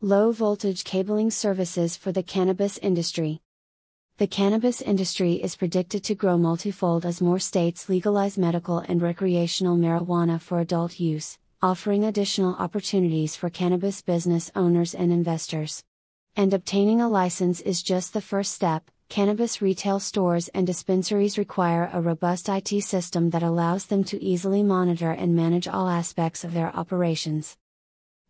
Low voltage cabling services for the cannabis industry. The cannabis industry is predicted to grow multifold as more states legalize medical and recreational marijuana for adult use, offering additional opportunities for cannabis business owners and investors. And obtaining a license is just the first step. Cannabis retail stores and dispensaries require a robust IT system that allows them to easily monitor and manage all aspects of their operations.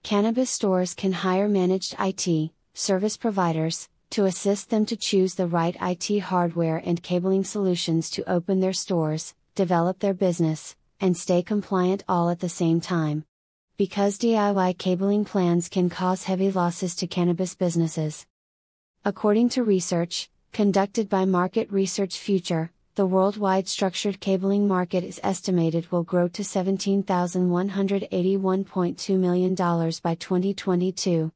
Cannabis stores can hire managed IT, service providers, to assist them to choose the right IT hardware and cabling solutions to open their stores, develop their business, and stay compliant all at the same time. Because DIY cabling plans can cause heavy losses to cannabis businesses. According to research, conducted by Market Research Future, the worldwide structured cabling market is estimated will grow to $17,181.2 million by 2022.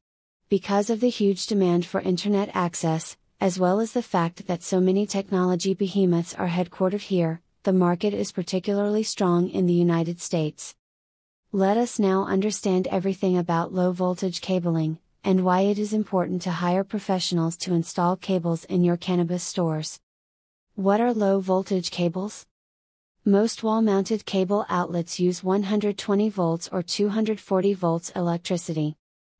Because of the huge demand for Internet access, as well as the fact that so many technology behemoths are headquartered here, the market is particularly strong in the United States. Let us now understand everything about low voltage cabling, and why it is important to hire professionals to install cables in your cannabis stores. What are low voltage cables? Most wall mounted cable outlets use 120 volts or 240 volts electricity.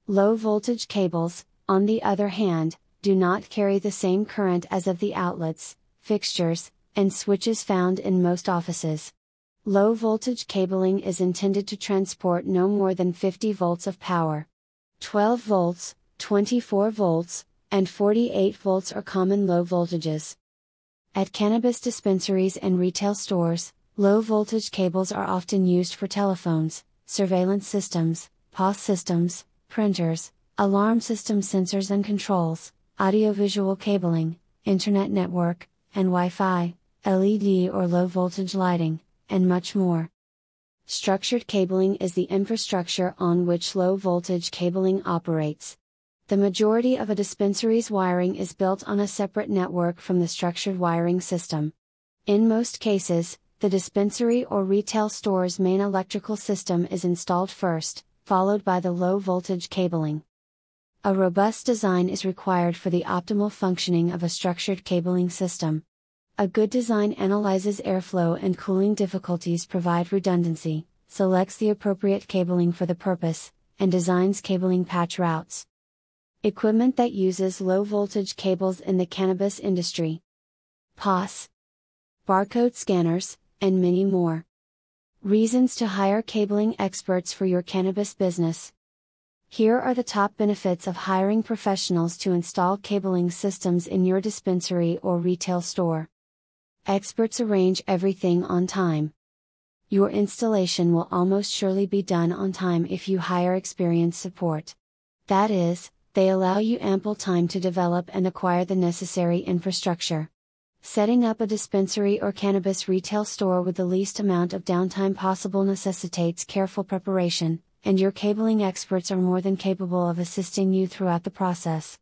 Low voltage cables, on the other hand, do not carry the same current as of the outlets, fixtures, and switches found in most offices. Low voltage cabling is intended to transport no more than 50 volts of power. 12 volts, 24 volts, and 48 volts are common low voltages. At cannabis dispensaries and retail stores, low voltage cables are often used for telephones, surveillance systems, POS systems, printers, alarm system sensors and controls, audiovisual cabling, internet network, and Wi Fi, LED or low voltage lighting, and much more. Structured cabling is the infrastructure on which low voltage cabling operates. The majority of a dispensary's wiring is built on a separate network from the structured wiring system. In most cases, the dispensary or retail store's main electrical system is installed first, followed by the low voltage cabling. A robust design is required for the optimal functioning of a structured cabling system. A good design analyzes airflow and cooling difficulties, provide redundancy, selects the appropriate cabling for the purpose, and designs cabling patch routes equipment that uses low voltage cables in the cannabis industry. POS, barcode scanners, and many more. Reasons to hire cabling experts for your cannabis business. Here are the top benefits of hiring professionals to install cabling systems in your dispensary or retail store. Experts arrange everything on time. Your installation will almost surely be done on time if you hire experienced support. That is, they allow you ample time to develop and acquire the necessary infrastructure. Setting up a dispensary or cannabis retail store with the least amount of downtime possible necessitates careful preparation, and your cabling experts are more than capable of assisting you throughout the process.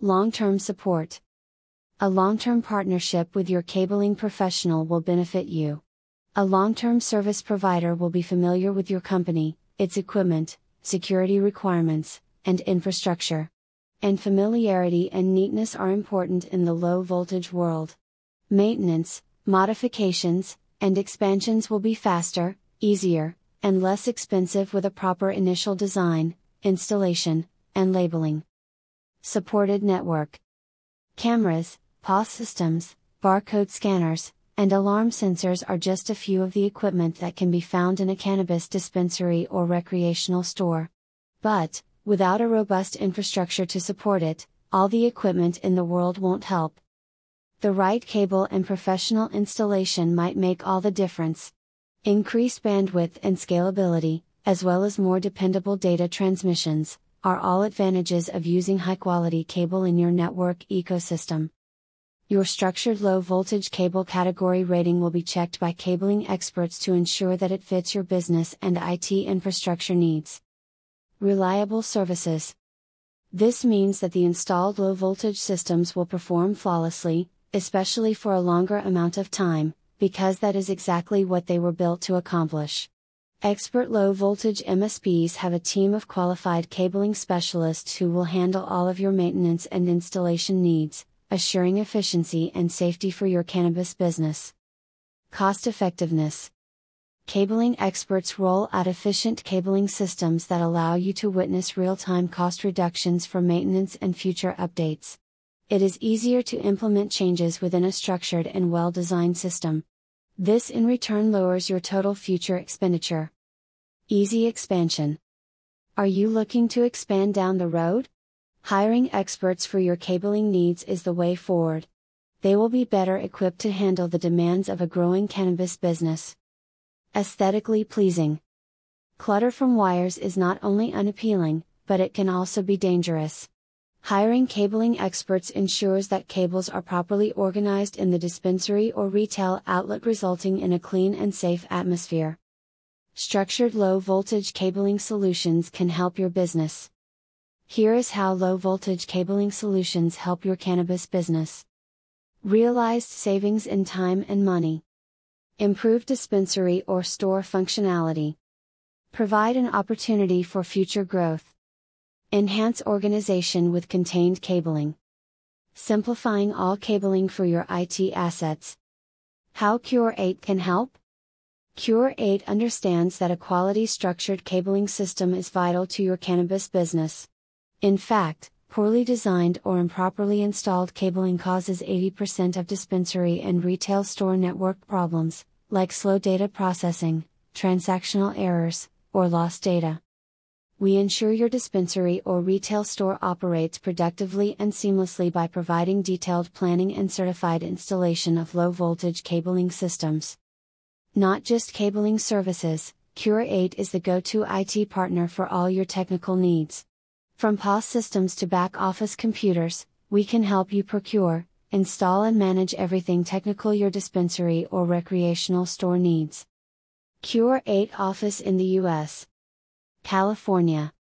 Long term support. A long term partnership with your cabling professional will benefit you. A long term service provider will be familiar with your company, its equipment, security requirements, and infrastructure. And familiarity and neatness are important in the low voltage world. Maintenance, modifications, and expansions will be faster, easier, and less expensive with a proper initial design, installation, and labeling. Supported network. Cameras, POS systems, barcode scanners, and alarm sensors are just a few of the equipment that can be found in a cannabis dispensary or recreational store. But, Without a robust infrastructure to support it, all the equipment in the world won't help. The right cable and professional installation might make all the difference. Increased bandwidth and scalability, as well as more dependable data transmissions, are all advantages of using high quality cable in your network ecosystem. Your structured low voltage cable category rating will be checked by cabling experts to ensure that it fits your business and IT infrastructure needs. Reliable services. This means that the installed low voltage systems will perform flawlessly, especially for a longer amount of time, because that is exactly what they were built to accomplish. Expert low voltage MSPs have a team of qualified cabling specialists who will handle all of your maintenance and installation needs, assuring efficiency and safety for your cannabis business. Cost effectiveness. Cabling experts roll out efficient cabling systems that allow you to witness real time cost reductions for maintenance and future updates. It is easier to implement changes within a structured and well designed system. This in return lowers your total future expenditure. Easy expansion. Are you looking to expand down the road? Hiring experts for your cabling needs is the way forward. They will be better equipped to handle the demands of a growing cannabis business. Aesthetically pleasing. Clutter from wires is not only unappealing, but it can also be dangerous. Hiring cabling experts ensures that cables are properly organized in the dispensary or retail outlet, resulting in a clean and safe atmosphere. Structured low voltage cabling solutions can help your business. Here is how low voltage cabling solutions help your cannabis business. Realized savings in time and money. Improve dispensary or store functionality. Provide an opportunity for future growth. Enhance organization with contained cabling. Simplifying all cabling for your IT assets. How Cure8 can help? Cure8 understands that a quality structured cabling system is vital to your cannabis business. In fact, poorly designed or improperly installed cabling causes 80% of dispensary and retail store network problems, like slow data processing, transactional errors, or lost data we ensure your dispensary or retail store operates productively and seamlessly by providing detailed planning and certified installation of low voltage cabling systems. Not just cabling services, Cure8 is the go to IT partner for all your technical needs. From POS systems to back office computers, we can help you procure, install, and manage everything technical your dispensary or recreational store needs. Cure8 office in the US. California,